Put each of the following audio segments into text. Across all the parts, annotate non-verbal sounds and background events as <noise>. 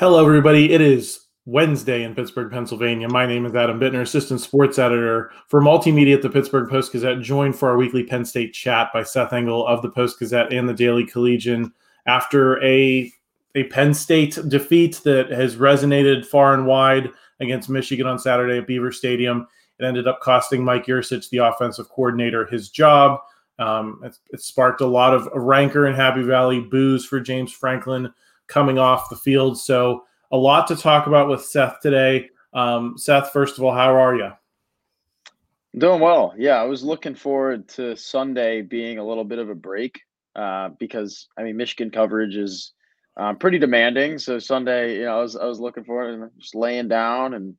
Hello, everybody. It is Wednesday in Pittsburgh, Pennsylvania. My name is Adam Bittner, assistant sports editor for multimedia at the Pittsburgh Post Gazette, joined for our weekly Penn State chat by Seth Engle of the Post Gazette and the Daily Collegian after a a Penn State defeat that has resonated far and wide against Michigan on Saturday at Beaver Stadium. It ended up costing Mike Yurcich, the offensive coordinator, his job. Um, it, it sparked a lot of rancor in Happy Valley, boos for James Franklin coming off the field. So, a lot to talk about with Seth today. Um, Seth, first of all, how are you? Doing well. Yeah, I was looking forward to Sunday being a little bit of a break uh, because I mean Michigan coverage is um, pretty demanding. So Sunday, you know, I was I was looking forward and just laying down and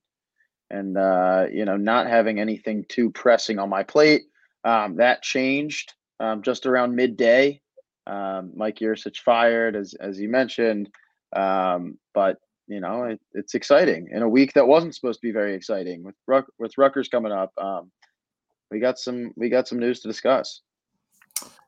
and uh, you know not having anything too pressing on my plate. Um, that changed um, just around midday. Um, Mike Yurcich fired, as as you mentioned, um, but you know it, it's exciting in a week that wasn't supposed to be very exciting with Ruck, with Rutgers coming up. Um, we got some we got some news to discuss.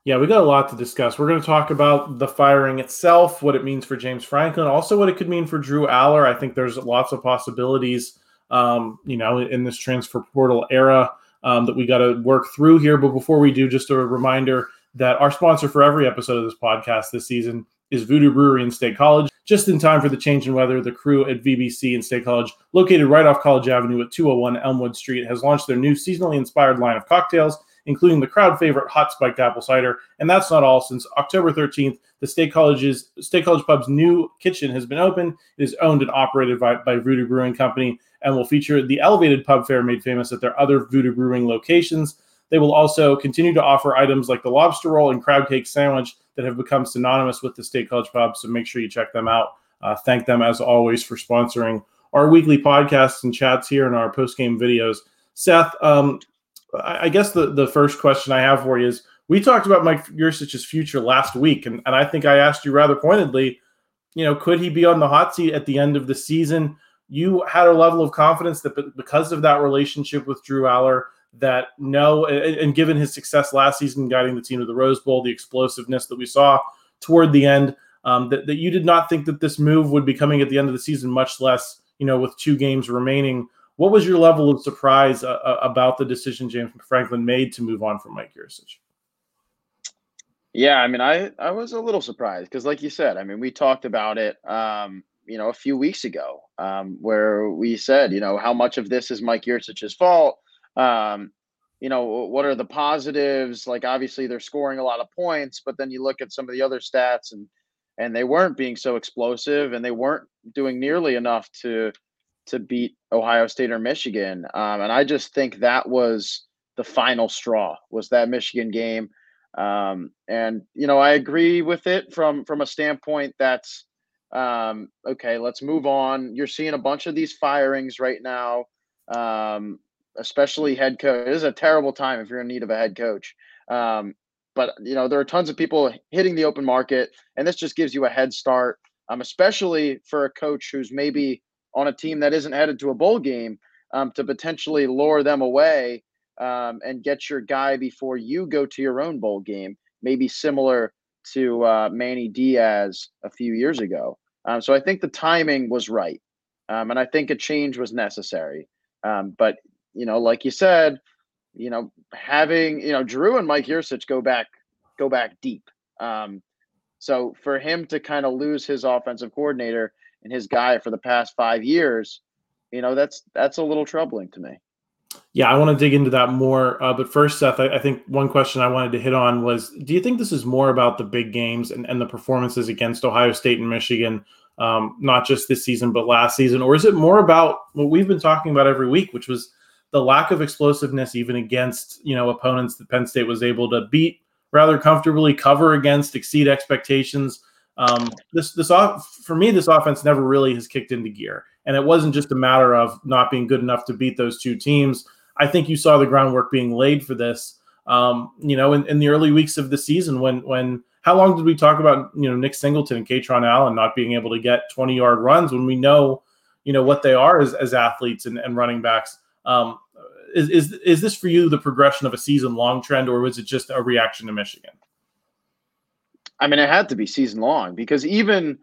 Yeah, we got a lot to discuss. We're going to talk about the firing itself, what it means for James Franklin, also what it could mean for Drew Allar. I think there's lots of possibilities, um, you know, in this transfer portal era um, that we got to work through here. But before we do, just a reminder that our sponsor for every episode of this podcast this season is Voodoo Brewery in State College. Just in time for the change in weather, the crew at VBC in State College, located right off College Avenue at 201 Elmwood Street, has launched their new seasonally inspired line of cocktails including the crowd favorite hot spiked apple cider. And that's not all. Since October 13th, the State College's State College Pub's new kitchen has been open. It is owned and operated by, by Voodoo Brewing Company and will feature the elevated pub fare made famous at their other Voodoo Brewing locations. They will also continue to offer items like the lobster roll and crab cake sandwich that have become synonymous with the State College Pub. So make sure you check them out. Uh, thank them as always for sponsoring our weekly podcasts and chats here and our post game videos. Seth, um, I guess the, the first question I have for you is we talked about Mike Yurcich's future last week, and, and I think I asked you rather pointedly, you know, could he be on the hot seat at the end of the season? You had a level of confidence that because of that relationship with Drew Allar, that no, and, and given his success last season guiding the team to the Rose Bowl, the explosiveness that we saw toward the end, um, that, that you did not think that this move would be coming at the end of the season, much less, you know, with two games remaining what was your level of surprise uh, about the decision James Franklin made to move on from Mike Yurcich? Yeah, I mean, I I was a little surprised because, like you said, I mean, we talked about it, um, you know, a few weeks ago, um, where we said, you know, how much of this is Mike Yurcich's fault. Um, you know, what are the positives? Like, obviously, they're scoring a lot of points, but then you look at some of the other stats, and and they weren't being so explosive, and they weren't doing nearly enough to to beat Ohio State or Michigan. Um, and I just think that was the final straw was that Michigan game. Um, and you know, I agree with it from from a standpoint that's um, okay. Let's move on. You're seeing a bunch of these firings right now, um, especially head coach. is a terrible time if you're in need of a head coach. Um, but you know, there are tons of people hitting the open market, and this just gives you a head start, um, especially for a coach who's maybe on a team that isn't headed to a bowl game um, to potentially lure them away um, and get your guy before you go to your own bowl game, maybe similar to uh, Manny Diaz a few years ago. Um, so I think the timing was right. Um, and I think a change was necessary. Um, but, you know, like you said, you know, having, you know, Drew and Mike Yurcich go back, go back deep. Um, so for him to kind of lose his offensive coordinator, and his guy for the past five years, you know, that's that's a little troubling to me. Yeah, I want to dig into that more. Uh, but first, Seth, I, I, think one question I wanted to hit on was Do you think this is more about the big games and, and the performances against Ohio State and Michigan, um, not just this season, but last season? Or is it more about what we've been talking about every week, which was the lack of explosiveness, even against you know opponents that Penn State was able to beat rather comfortably, cover against, exceed expectations? Um, this this off for me, this offense never really has kicked into gear, and it wasn't just a matter of not being good enough to beat those two teams. I think you saw the groundwork being laid for this. Um, you know, in, in the early weeks of the season, when when how long did we talk about you know Nick Singleton and Kaytron Allen not being able to get 20 yard runs when we know you know what they are as, as athletes and, and running backs? Um, is, is is this for you the progression of a season long trend, or was it just a reaction to Michigan? I mean, it had to be season long because even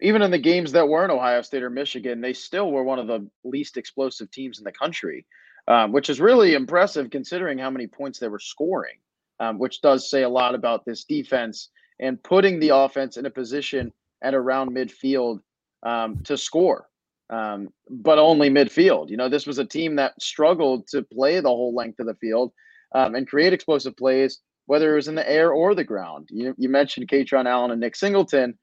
even in the games that weren't Ohio State or Michigan, they still were one of the least explosive teams in the country, um, which is really impressive considering how many points they were scoring, um, which does say a lot about this defense and putting the offense in a position at around midfield um, to score, um, but only midfield. You know, this was a team that struggled to play the whole length of the field um, and create explosive plays whether it was in the air or the ground. You, you mentioned Kaytron Allen and Nick Singleton.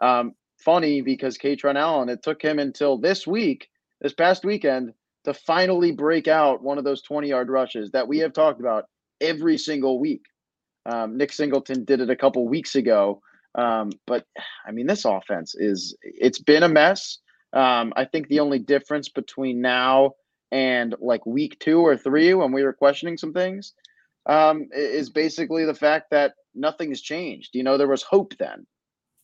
Um, funny because Kaytron Allen, it took him until this week, this past weekend, to finally break out one of those 20 yard rushes that we have talked about every single week. Um, Nick Singleton did it a couple weeks ago. Um, but I mean, this offense is, it's been a mess. Um, I think the only difference between now and like week two or three when we were questioning some things um, is basically the fact that nothing has changed. You know, there was hope then.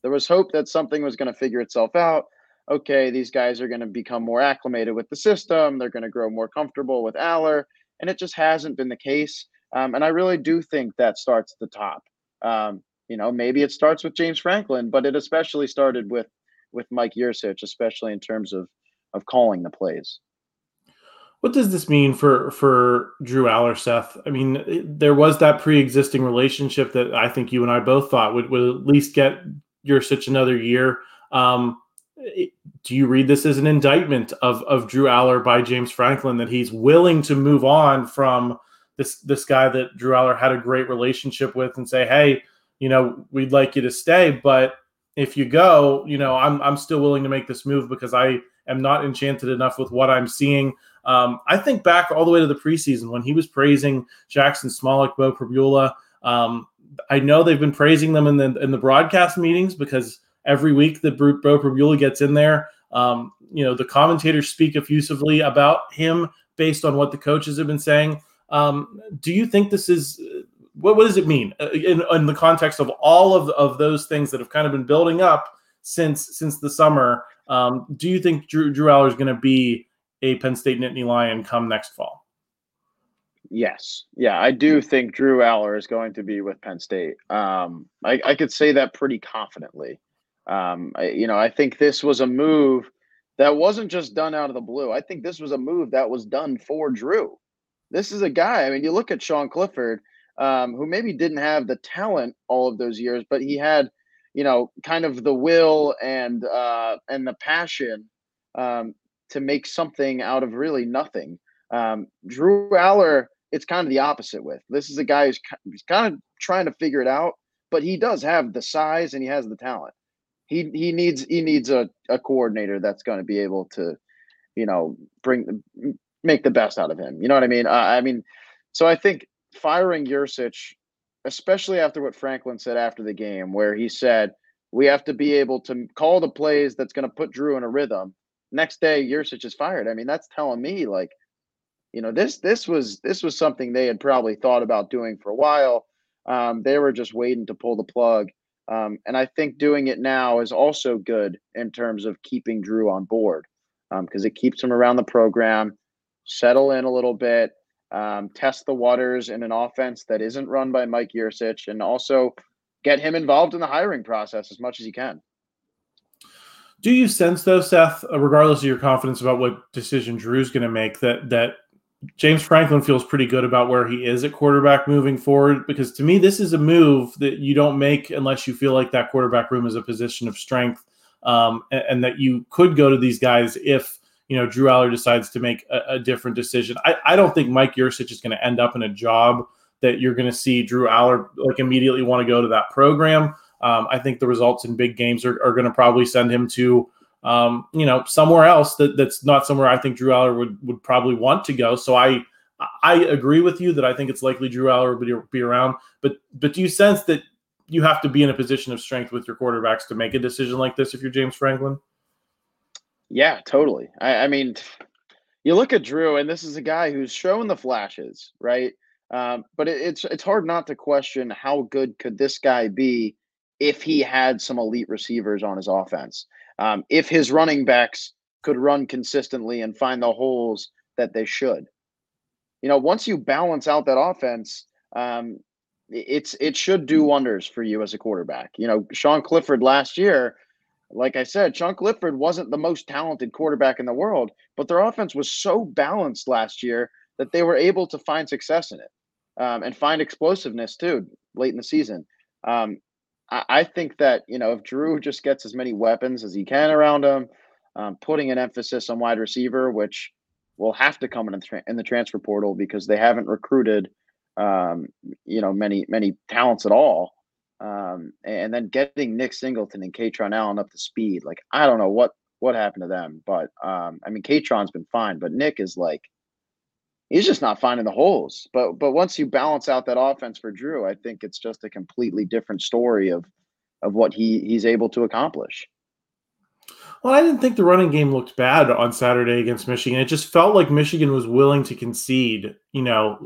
There was hope that something was going to figure itself out. Okay, these guys are going to become more acclimated with the system. They're going to grow more comfortable with Allar. And it just hasn't been the case. Um, and I really do think that starts at the top. Um, you know, maybe it starts with James Franklin, but it especially started with with Mike Yurcich, especially in terms of of calling the plays. What does this mean for for Drew Allar, Seth? I mean, there was that pre-existing relationship that I think you and I both thought would, would at least get Yurcich another year. Um, do you read this as an indictment of of Drew Allar by James Franklin that he's willing to move on from this this guy that Drew Allar had a great relationship with and say, hey, you know, we'd like you to stay, but if you go, you know, I'm I'm still willing to make this move because I am not enchanted enough with what I'm seeing. Um, I think back all the way to the preseason when he was praising Jaxon Smolik, Beau Pribula. Um, I know they've been praising them in the in the broadcast meetings because every week that Beau Pribula gets in there, um, you know, the commentators speak effusively about him based on what the coaches have been saying. Um, do you think this is what, what does it mean uh, in, in the context of all of, of those things that have kind of been building up since since the summer? Um, do you think Drew, Drew Allar is going to be a Penn State Nittany Lion come next fall? Yes. Yeah, I do think Drew Allar is going to be with Penn State. Um, I, I could say that pretty confidently. Um, I, you know, I think this was a move that wasn't just done out of the blue. I think this was a move that was done for Drew. This is a guy. I mean, you look at Sean Clifford, um, who maybe didn't have the talent all of those years, but he had, you know, kind of the will and uh, and the passion um, to make something out of really nothing. Um, Drew Allar, it's kind of the opposite with. This is a guy who's, who's kind of trying to figure it out, but he does have the size and he has the talent. He he needs he needs a, a coordinator that's going to be able to, you know, bring make the best out of him. You know what I mean? Uh, I mean, so I think firing Yurcich, especially after what Franklin said after the game, where he said we have to be able to call the plays that's going to put Drew in a rhythm next day Yurcich is fired. I mean, that's telling me like, you know, this this was this was something they had probably thought about doing for a while. Um, they were just waiting to pull the plug. Um, and I think doing it now is also good in terms of keeping Drew on board because um, it keeps him around the program, settle in a little bit, um, test the waters in an offense that isn't run by Mike Yurcich, and also get him involved in the hiring process as much as he can. Do you sense though, Seth, uh, regardless of your confidence about what decision Drew's going to make, that that James Franklin feels pretty good about where he is at quarterback moving forward? Because to me, this is a move that you don't make unless you feel like that quarterback room is a position of strength. um, and, and, that you could go to these guys if you know Drew Allar decides to make a, a different decision. I, I don't think Mike Yurcich is going to end up in a job that you're going to see Drew Allar like immediately want to go to that program. Um, I think the results in big games are, are going to probably send him to um, you know somewhere else that, that's not somewhere I think Drew Allar would would probably want to go. So I I agree with you that I think it's likely Drew Allar would be around. But but do you sense that you have to be in a position of strength with your quarterbacks to make a decision like this if you're James Franklin? Yeah, totally. I, I mean, you look at Drew, and this is a guy who's shown the flashes, right? Um, but it, it's it's hard not to question how good could this guy be if he had some elite receivers on his offense. Um, if his running backs could run consistently and find the holes that they should. You know, once you balance out that offense, um, it's it should do wonders for you as a quarterback. You know, Sean Clifford last year, like I said, Sean Clifford wasn't the most talented quarterback in the world, but their offense was so balanced last year that they were able to find success in it um, and find explosiveness too late in the season. Um, I, I, think that you know if Drew just gets as many weapons as he can around him, um, putting an emphasis on wide receiver, which will have to come in the, tra- in the transfer portal because they haven't recruited um, you know, many many talents at all. Um, and then getting Nick Singleton and Kaytron Allen up to speed, like I don't know what what happened to them, but um, I mean Kaytron's been fine, but Nick is like he's just not finding the holes. But but once you balance out that offense for Drew, I think it's just a completely different story of of what he he's able to accomplish. Well, I didn't think the running game looked bad on Saturday against Michigan. It just felt like Michigan was willing to concede, you know,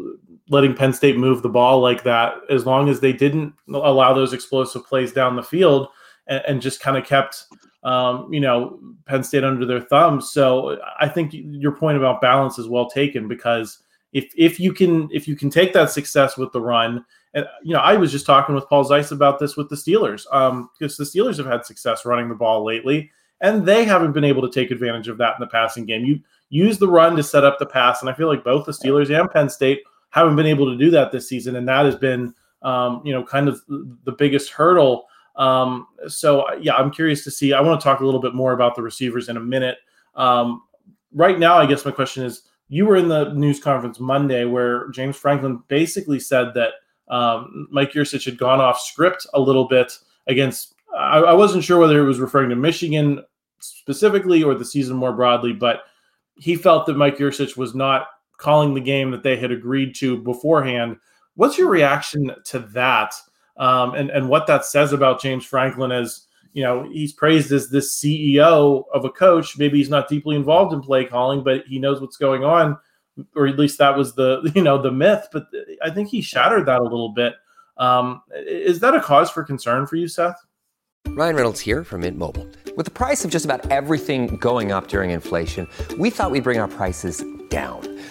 letting Penn State move the ball like that as long as they didn't allow those explosive plays down the field and, and just kind of kept, um, you know, Penn State under their thumbs. So I think your point about balance is well taken because if if you can if you can take that success with the run and you know I was just talking with Paul Zeise about this with the Steelers um, because the Steelers have had success running the ball lately and they haven't been able to take advantage of that in the passing game. You use the run to set up the pass, and I feel like both the Steelers and Penn State haven't been able to do that this season, and that has been um, you know kind of the biggest hurdle. Um, so yeah, I'm curious to see. I want to talk a little bit more about the receivers in a minute. Um, right now, I guess my question is: You were in the news conference Monday where James Franklin basically said that um, Mike Yurcich had gone off script a little bit against I, I wasn't sure whether it was referring to Michigan specifically or the season more broadly, but he felt that Mike Yurcich was not calling the game that they had agreed to beforehand. What's your reaction to that, um, and and what that says about James Franklin as you know he's praised as this CEO of a coach. Maybe he's not deeply involved in play calling, but he knows what's going on, or at least that was the <laughs> you know the myth. But I think he shattered that a little bit. Um, is that a cause for concern for you, Seth? Ryan Reynolds here from Mint Mobile. With the price of just about everything going up during inflation, we thought we'd bring our prices down.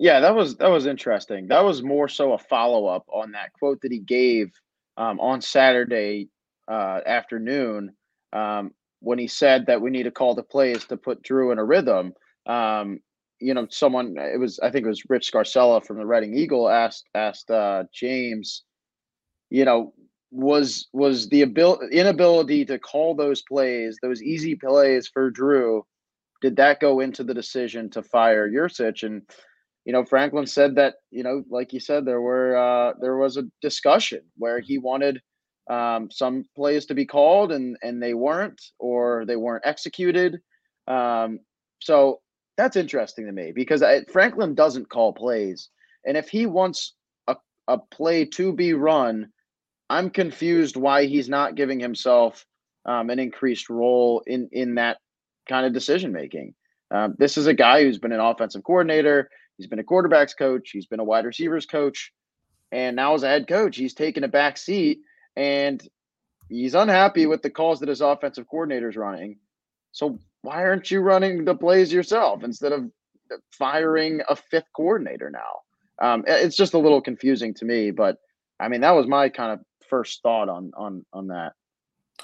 Yeah, that was that was interesting. That was more so a follow up on that quote that he gave um, on Saturday uh, afternoon um, when he said that we need to call the plays to put Drew in a rhythm. Um, you know, someone it was I think it was Rich Scarcella from the Reading Eagle asked asked uh, James, you know, was was the abil- inability to call those plays, those easy plays for Drew, did that go into the decision to fire Yurcich? And you know, Franklin said that, you know, like you said, there were uh, there was a discussion where he wanted um, some plays to be called and and they weren't, or they weren't executed. Um, so that's interesting to me because I, Franklin doesn't call plays, and if he wants a a play to be run, I'm confused why he's not giving himself um, an increased role in in that kind of decision making. Um, this is a guy who's been an offensive coordinator. He's been a quarterbacks coach. He's been a wide receivers coach, and now as a head coach, he's taken a back seat and he's unhappy with the calls that his offensive coordinator is running. So why aren't you running the plays yourself instead of firing a fifth coordinator now? Um, it's just a little confusing to me, but I mean that was my kind of first thought on on on that.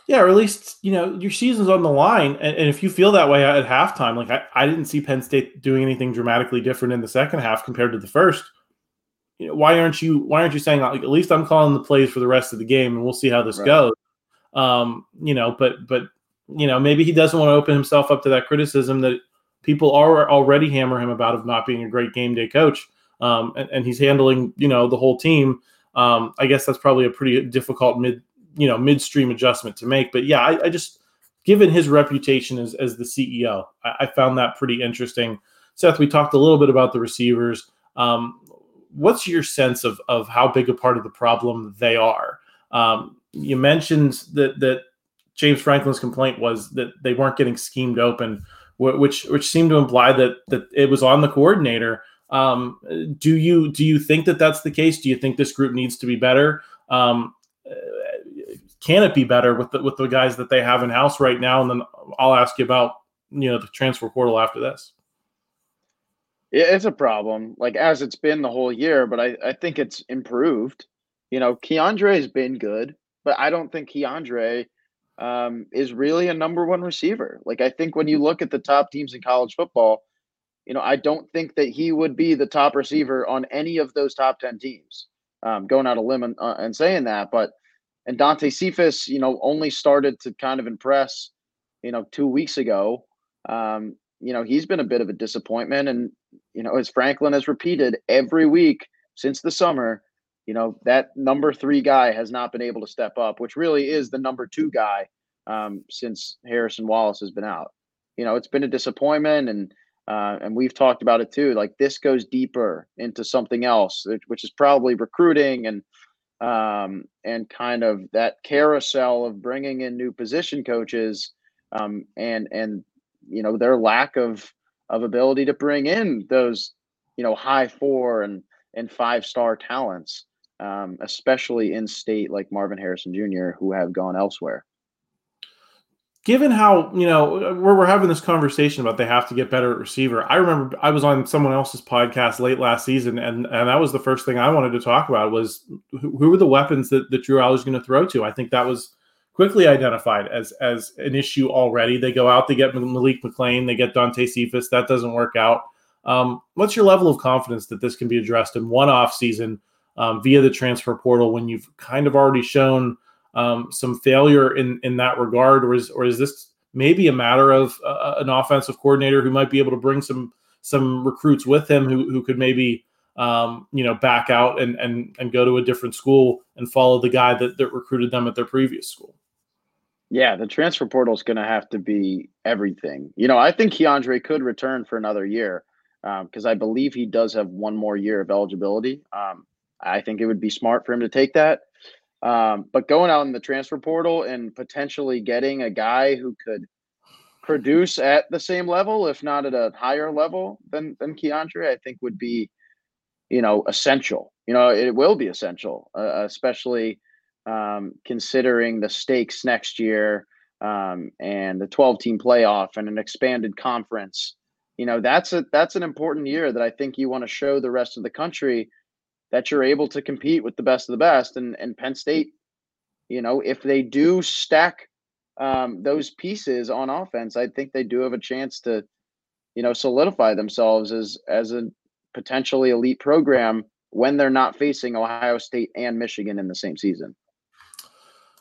Yeah, or at least you know your season's on the line, and, and if you feel that way at halftime, like I, I didn't see Penn State doing anything dramatically different in the second half compared to the first. You know, why aren't you Why aren't you saying like at least I'm calling the plays for the rest of the game, and we'll see how this right. goes. Um, you know, but but you know maybe he doesn't want to open himself up to that criticism that people are already hammer him about of not being a great game day coach. Um, and, and he's handling you know the whole team. Um, I guess that's probably a pretty difficult mid you know midstream adjustment to make. But yeah, I, I just given his reputation as as the CEO, I, I, found that pretty interesting. Seth, we talked a little bit about the receivers. Um, what's your sense of of how big a part of the problem they are? Um, you mentioned that that James Franklin's complaint was that they weren't getting schemed open, which which seemed to imply that that it was on the coordinator. Um, do you do you think that that's the case? Do you think this group needs to be better? Um, can it be better with the, with the guys that they have in house right now? And then I'll ask you about you know the transfer portal after this. It's a problem, like as it's been the whole year, but I, I think it's improved. You know, Keandre has been good, but I don't think Keandre um, is really a number one receiver. Like I think when you look at the top teams in college football, you know, I don't think that he would be the top receiver on any of those top ten teams. Um, going out a limb and, uh, and saying that, but and Dante Cephas, you know, only started to kind of impress, you know, two weeks ago. Um, you know, he's been a bit of a disappointment. And, you know, as Franklin has repeated every week since the summer, you know, that number three guy has not been able to step up, which really is the number two guy um, since Harrison Wallace has been out. You know, it's been a disappointment and uh, and we've talked about it too. Like this goes deeper into something else, which is probably recruiting and um, and kind of that carousel of bringing in new position coaches um, and and you know their lack of of ability to bring in those you know high four and and five star talents, um, especially in state like Marvin Harrison Jr., who have gone elsewhere given how you know we're, we're having this conversation about they have to get better at receiver i remember i was on someone else's podcast late last season and and that was the first thing i wanted to talk about was who, who were the weapons that, that drew was going to throw to? I think that was quickly identified as as an issue already. They go out they get malik mcclain they get dante cephas that doesn't work out. Um, what's your level of confidence that this can be addressed in one off season um, via the transfer portal when you've kind of already shown um, some failure in in that regard, or is or is this maybe a matter of uh, an offensive coordinator who might be able to bring some some recruits with him who who could maybe um, you know back out and and and go to a different school and follow the guy that that recruited them at their previous school. Yeah, the transfer portal is going to have to be everything. You know, I think Keandre could return for another year because um, I believe he does have one more year of eligibility. Um, I think it would be smart for him to take that. Um, but going out in the transfer portal and potentially getting a guy who could produce at the same level, if not at a higher level than than Keandre, I think would be, you know, essential. You know, it will be essential, uh, especially um, considering the stakes next year um, and the 12 team playoff and an expanded conference. You know, that's a that's an important year that I think you want to show the rest of the country that you're able to compete with the best of the best. And and Penn State, you know, if they do stack um, those pieces on offense, I think they do have a chance to, you know, solidify themselves as as a potentially elite program when they're not facing Ohio State and Michigan in the same season.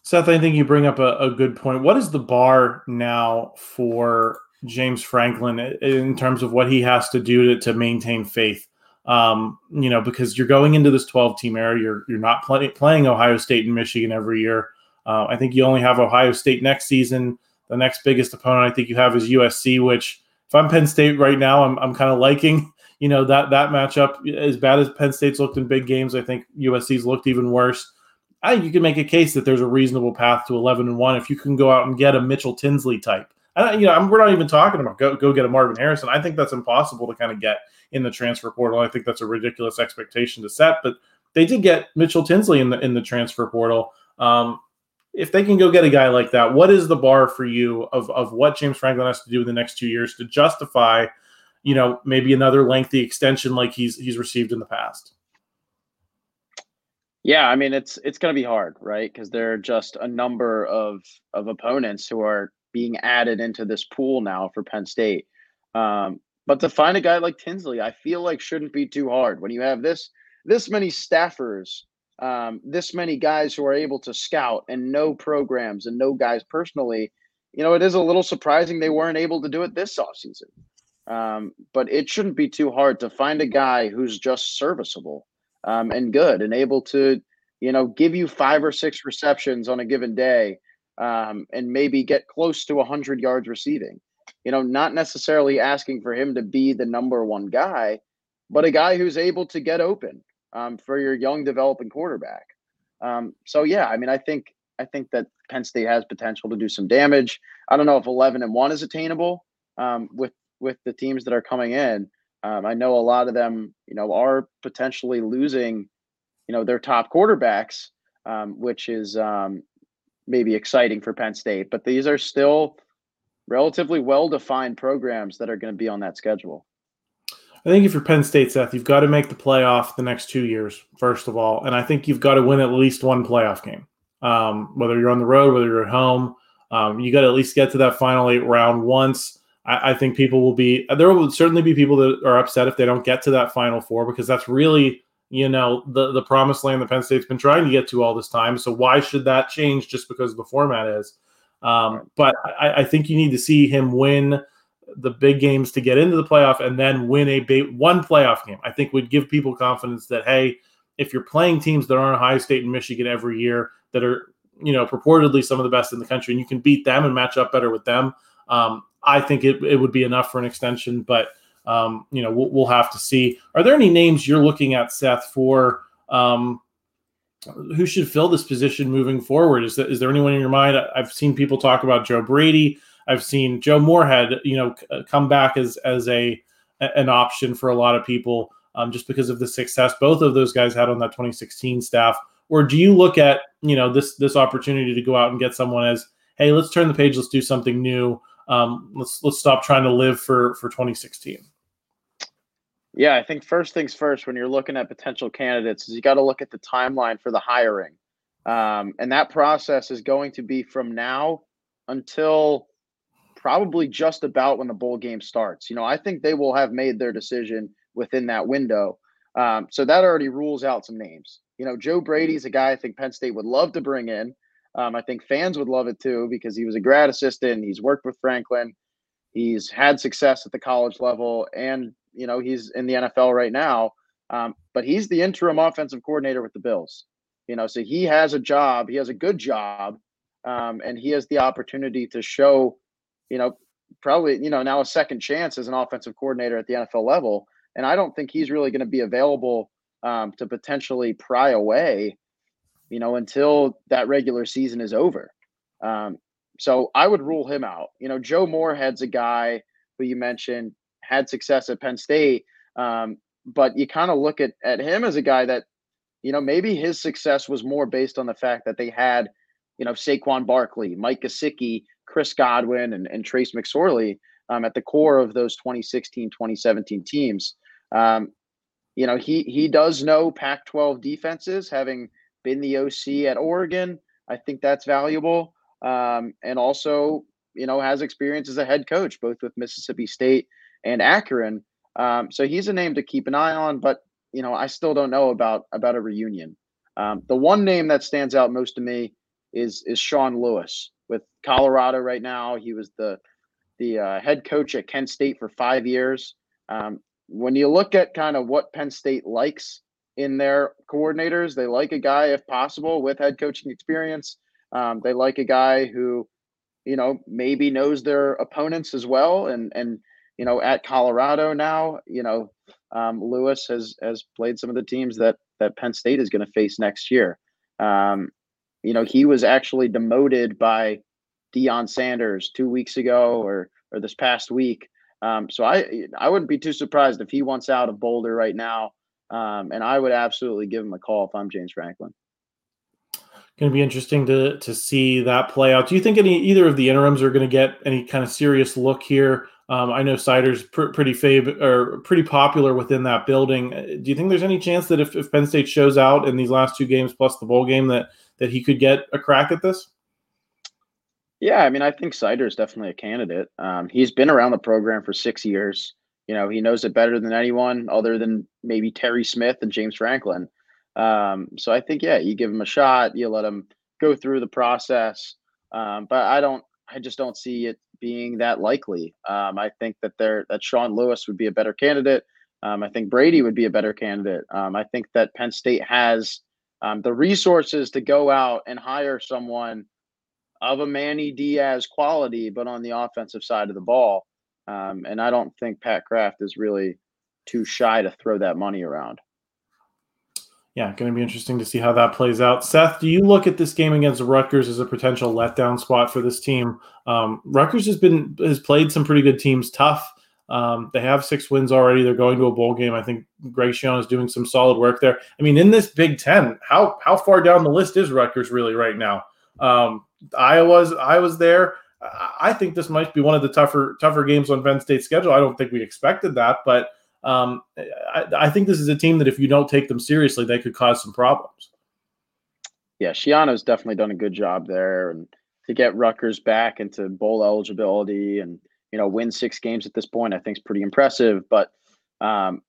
Seth, I think you bring up a, a good point. What is the bar now for James Franklin in terms of what he has to do to, to maintain faith? Um, you know, because you're going into this 12 team era. You're you're not play, playing Ohio State and Michigan every year. Uh, I think you only have Ohio State next season. The next biggest opponent I think you have is USC, which if I'm Penn State right now, I'm I'm kind of liking <laughs> you know that that matchup as bad as Penn State's looked in big games. I think USC's looked even worse. I think you can make a case that there's a reasonable path to 11 and one if you can go out and get a Mitchell Tinsley type. I, you know, I'm, we're not even talking about go go get a Marvin Harrison. I think that's impossible to kind of get in the transfer portal. I think that's a ridiculous expectation to set. But they did get Mitchell Tinsley in the in the transfer portal. Um, if they can go get a guy like that, what is the bar for you of of what James Franklin has to do in the next two years to justify, you know, maybe another lengthy extension like he's he's received in the past? Yeah, I mean it's it's going to be hard, right? Because there are just a number of of opponents who are being added into this pool now for Penn State. Um, but to find a guy like Tinsley, I feel like shouldn't be too hard when you have this this many staffers, um, this many guys who are able to scout and know programs and know guys personally. You know, it is a little surprising they weren't able to do it this offseason. Um, but it shouldn't be too hard to find a guy who's just serviceable um, and good and able to, you know, give you five or six receptions on a given day um, and maybe get close to 100 yards receiving. You know, not necessarily asking for him to be the number one guy, but a guy who's able to get open um, for your young developing quarterback. Um, so yeah, I mean, I think I think that Penn State has potential to do some damage. I don't know if 11 and one is attainable um, with with the teams that are coming in. Um, I know a lot of them, you know, are potentially losing, you know, their top quarterbacks, um, which is um, maybe exciting for Penn State, but these are still relatively well defined programs that are going to be on that schedule. I think if you're Penn State, Seth, you've got to make the playoff the next two years, first of all. And I think you've got to win at least one playoff game, um, whether you're on the road, whether you're at home. Um, you got to at least get to that final eight round once. I, I, think people will be, there will certainly be people that are upset if they don't get to that final four because that's really you know the the promised land that Penn State's been trying to get to all this time. So why should that change just because the format is? Um, but I, I, think you need to see him win the big games to get into the playoff, and then win a ba- one playoff game. I think would give people confidence that hey, if you're playing teams that aren't Ohio State and Michigan every year that are you know purportedly some of the best in the country, and you can beat them and match up better with them. Um, I think it, it would be enough for an extension, but um, you know, we'll, we'll, have to see. Are there any names you're looking at, Seth, for um, who should fill this position moving forward? Is, that, is there anyone in your mind? I've seen people talk about Joe Brady. I've seen Joe Moorhead, you know, come back as as a an option for a lot of people um, just because of the success both of those guys had on that 2016 staff. Or do you look at you know this this opportunity to go out and get someone as hey, let's turn the page, let's do something new. Um, let's let's stop trying to live for for 2016. Yeah, I think first things first when you're looking at potential candidates is you got to look at the timeline for the hiring. Um, and that process is going to be from now until probably just about when the bowl game starts. You know, I think they will have made their decision within that window. Um, so that already rules out some names. You know, Joe Brady's a guy I think Penn State would love to bring in. Um, I think fans would love it too because he was a grad assistant. He's worked with Franklin. He's had success at the college level, and you know, he's in the NFL right now, um, but he's the interim offensive coordinator with the Bills. You know, so he has a job. He has a good job, um, and he has the opportunity to show, you know, probably you know now a second chance as an offensive coordinator at the NFL level. And I don't think he's really going to be available um, to potentially pry away, you know, until that regular season is over. Um, so I would rule him out. You know, Joe Moorhead's a guy who you mentioned had success at Penn State. Um, but you kind of look at, at him as a guy that, you know, maybe his success was more based on the fact that they had, you know, Saquon Barkley, Mike Gesicki, Chris Godwin, and, and Trace McSorley um, at the core of those 2016, 2017 teams. Um, you know, he he does know Pac-12 defenses, having been the OC at Oregon. I think that's valuable. Um, and also, you know, has experience as a head coach, both with Mississippi State and Akron. Um, so he's a name to keep an eye on, but you know, I still don't know about about a reunion. Um, the one name that stands out most to me is is Sean Lewis with Colorado right now. He was the the uh, head coach at Kent State for five years. Um, when you look at kind of what Penn State likes in their coordinators, they like a guy, if possible, with head coaching experience. Um, they like a guy who, you know, maybe knows their opponents as well and and you know, at Colorado now, you know, um, Lewis has has played some of the teams that that Penn State is going to face next year. Um, you know, he was actually demoted by Deion Sanders two weeks ago or or this past week. Um, so I I wouldn't be too surprised if he wants out of Boulder right now. Um, and I would absolutely give him a call if I'm James Franklin. Going to be interesting to to see that play out. Do you think any either of the interims are going to get any kind of serious look here? Um, I know Seider's pr- pretty fav- or pretty popular within that building. Uh, do you think there's any chance that if, if Penn State shows out in these last two games plus the bowl game that that he could get a crack at this? Yeah, I mean, I think Seider is definitely a candidate. Um, he's been around the program for six years. You know, he knows it better than anyone, other than maybe Terry Smith and James Franklin. Um, so I think, yeah, you give him a shot, you let him go through the process. Um, but I don't, I just don't see it being that likely. Um, I think that there that Sean Lewis would be a better candidate. Um, I think Brady would be a better candidate. Um, I think that Penn State has um, the resources to go out and hire someone of a Manny Diaz quality, but on the offensive side of the ball. Um, and I don't think Pat Kraft is really too shy to throw that money around. Yeah, going to be interesting to see how that plays out. Seth, do you look at this game against Rutgers as a potential letdown spot for this team? Um, Rutgers has been has played some pretty good teams tough. Um, they have six wins already. They're going to a bowl game. I think Greg Schiano is doing some solid work there. I mean, in this Big Ten, how how far down the list is Rutgers really right now? Um, Iowa's I was there. I think this might be one of the tougher tougher games on Penn State's schedule. I don't think we expected that, but um, I, I, think this is a team that if you don't take them seriously, they could cause some problems. Yeah, Schiano's definitely done a good job there, and to get Rutgers back into bowl eligibility and you know win six games at this point, I think is pretty impressive. But um,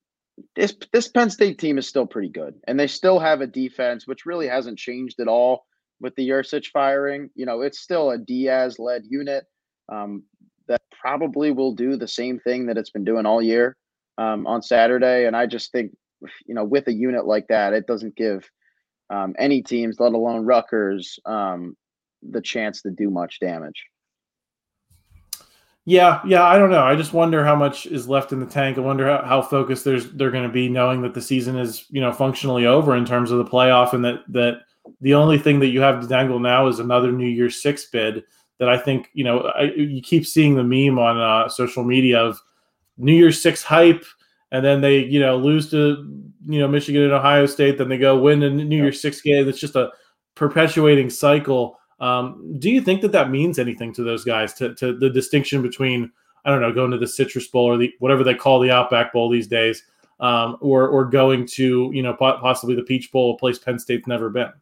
this this Penn State team is still pretty good, and they still have a defense which really hasn't changed at all with the Yurcich firing. You know, it's still a Diaz led unit um, that probably will do the same thing that it's been doing all year um, on Saturday. And I just think, you know, with a unit like that, it doesn't give um, any teams, let alone Rutgers, um, the chance to do much damage. Yeah, yeah, I don't know. I just wonder how much is left in the tank. I wonder how, how focused there's they're going to be, knowing that the season is you know functionally over in terms of the playoff, and that that the only thing that you have to dangle now is another New Year's Six bid. That I think you know I, you keep seeing the meme on uh, social media of New Year's Six hype, and then they you know lose to you know Michigan and Ohio State, then they go win a New Year's Six game. It's just a perpetuating cycle. Um, do you think that that means anything to those guys? To, to the distinction between I don't know going to the Citrus Bowl or the whatever they call the Outback Bowl these days, um, or or going to you know possibly the Peach Bowl, a place Penn State's never been.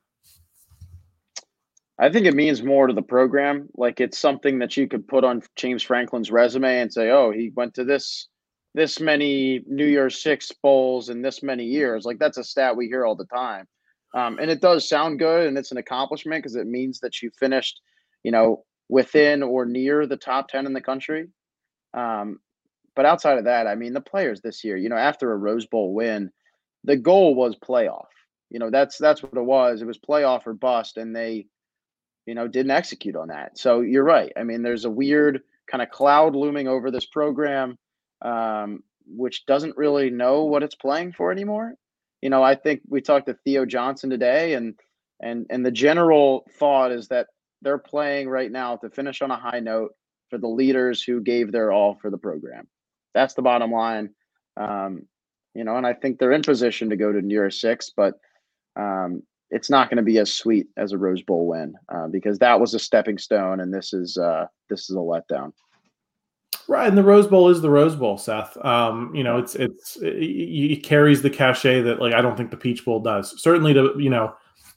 I think it means more to the program. Like it's something that you could put on James Franklin's resume and say, "Oh, he went to this this many New Year's Six bowls in this many years." Like that's a stat we hear all the time, um, and it does sound good, and it's an accomplishment because it means that you finished, you know, within or near the top ten in the country. Um, but outside of that, I mean, the players this year, you know, after a Rose Bowl win, the goal was playoff. You know, that's that's what it was. It was playoff or bust, and they you know, didn't execute on that. So you're right. I mean, there's a weird kind of cloud looming over this program, um, which doesn't really know what it's playing for anymore. You know, I think we talked to Theo Johnson today, and and and the general thought is that they're playing right now to finish on a high note for the leaders who gave their all for the program. That's the bottom line. Um, you know, and I think they're in position to go to near Six, but um, it's not going to be as sweet as a Rose Bowl win uh, because that was a stepping stone, and this is uh, this is a letdown. Right, and the Rose Bowl is the Rose Bowl, Seth. Um, you know, it's it's it, carries the cachet that like I don't think the Peach Bowl does. Certainly, to you know,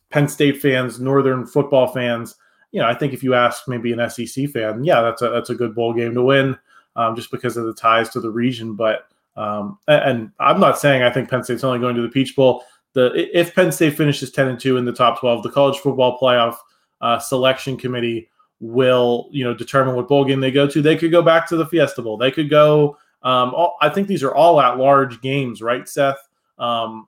Penn State fans, Northern football fans, you know, I think if you ask maybe an SEC fan, yeah, that's a that's a good bowl game to win, um, just because of the ties to the region. But um, and I'm not saying I think Penn State's only going to the Peach Bowl the if Penn State finishes ten and two in the top twelve, the college football playoff uh, selection committee will you know determine what bowl game they go to. They could go back to the Fiesta Bowl. They could go. Um, all, I think these are all at large games, right, Seth? Um,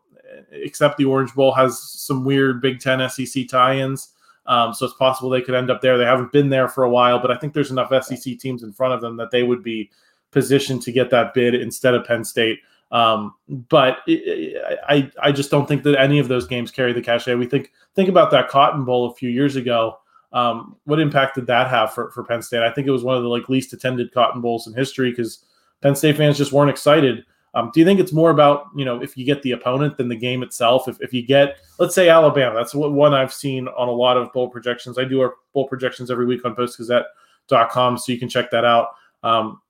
except the Orange Bowl has some weird Big Ten SEC tie-ins. Um, so it's possible they could end up there. They haven't been there for a while, but I think there's enough SEC teams in front of them that they would be positioned to get that bid instead of Penn State. Um, but it, I I just don't think that any of those games carry the cachet. We think think about that Cotton Bowl a few years ago. Um, what impact did that have for, for Penn State? I think it was one of the like least attended Cotton Bowls in history because Penn State fans just weren't excited. Um, do you think it's more about you know if you get the opponent than the game itself? If, if you get let's say Alabama, that's what one I've seen on a lot of bowl projections. I do our bowl projections every week on postgazette.com, so you can check that out. Um,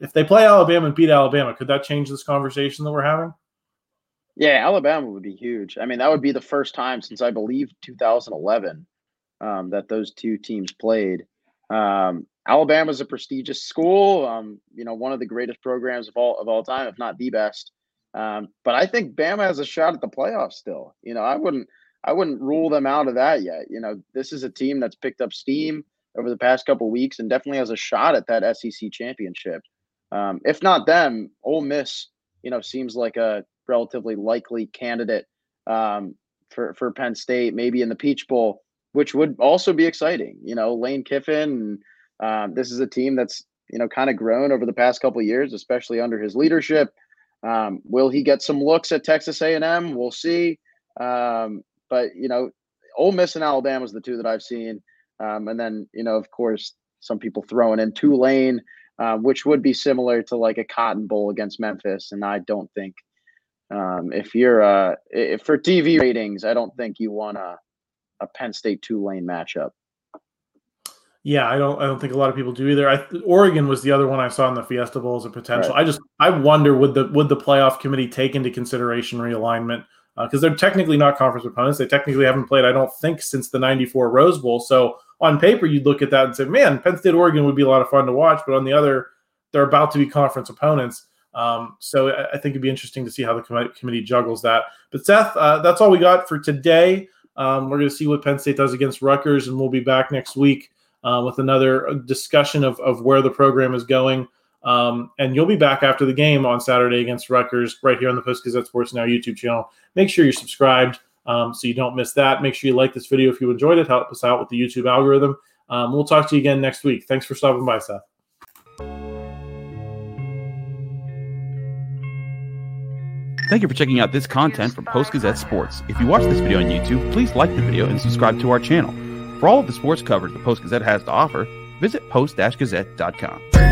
if they play Alabama and beat Alabama, could that change this conversation that we're having? Yeah, Alabama would be huge. I mean, that would be the first time since I believe 2011 um, that those two teams played. Um, Alabama's a prestigious school, um, you know, one of the greatest programs of all of all time, if not the best. Um, but I think Bama has a shot at the playoffs still. You know, I wouldn't I wouldn't rule them out of that yet. You know, this is a team that's picked up steam over the past couple weeks and definitely has a shot at that SEC championship. Um, if not them, Ole Miss, you know, seems like a relatively likely candidate um, for for Penn State, maybe in the Peach Bowl, which would also be exciting. You know, Lane Kiffin. Um, this is a team that's you know kind of grown over the past couple years, especially under his leadership. Um, will he get some looks at Texas A&M? We'll see. Um, but you know, Ole Miss and Alabama is the two that I've seen, um, and then you know, of course, some people throwing in Tulane uh, which would be similar to like a Cotton Bowl against Memphis. And I don't think um, if you're uh, if for TV ratings, I don't think you want a a Penn State Tulane matchup. Yeah, I don't. I don't think a lot of people do either. I, Oregon was the other one I saw in the Fiesta Bowl as a potential. Right. I just I wonder would the would the playoff committee take into consideration realignment because uh, they're technically not conference opponents. They technically haven't played, I don't think, since the '94 Rose Bowl. So on paper, you'd look at that and say, man, Penn State Oregon would be a lot of fun to watch. But on the other, they're about to be conference opponents. Um, so I, think it'd be interesting to see how the com- committee juggles that. But Seth, uh, that's all we got for today. Um, we're going to see what Penn State does against Rutgers, and we'll be back next week uh, with another uh, discussion of, of where the program is going. Um, and you'll be back after the game on Saturday against Rutgers right here on the Post Gazette Sports Now YouTube channel. Make sure you're subscribed um, so you don't miss that. Make sure you like this video if you enjoyed it. Help us out with the YouTube algorithm. Um, we'll talk to you again next week. Thanks for stopping by, Seth. Thank you for checking out this content from Post Gazette Sports. If you watch this video on YouTube, please like the video and subscribe to our channel. For all of the sports coverage the Post Gazette has to offer, visit post-gazette.com.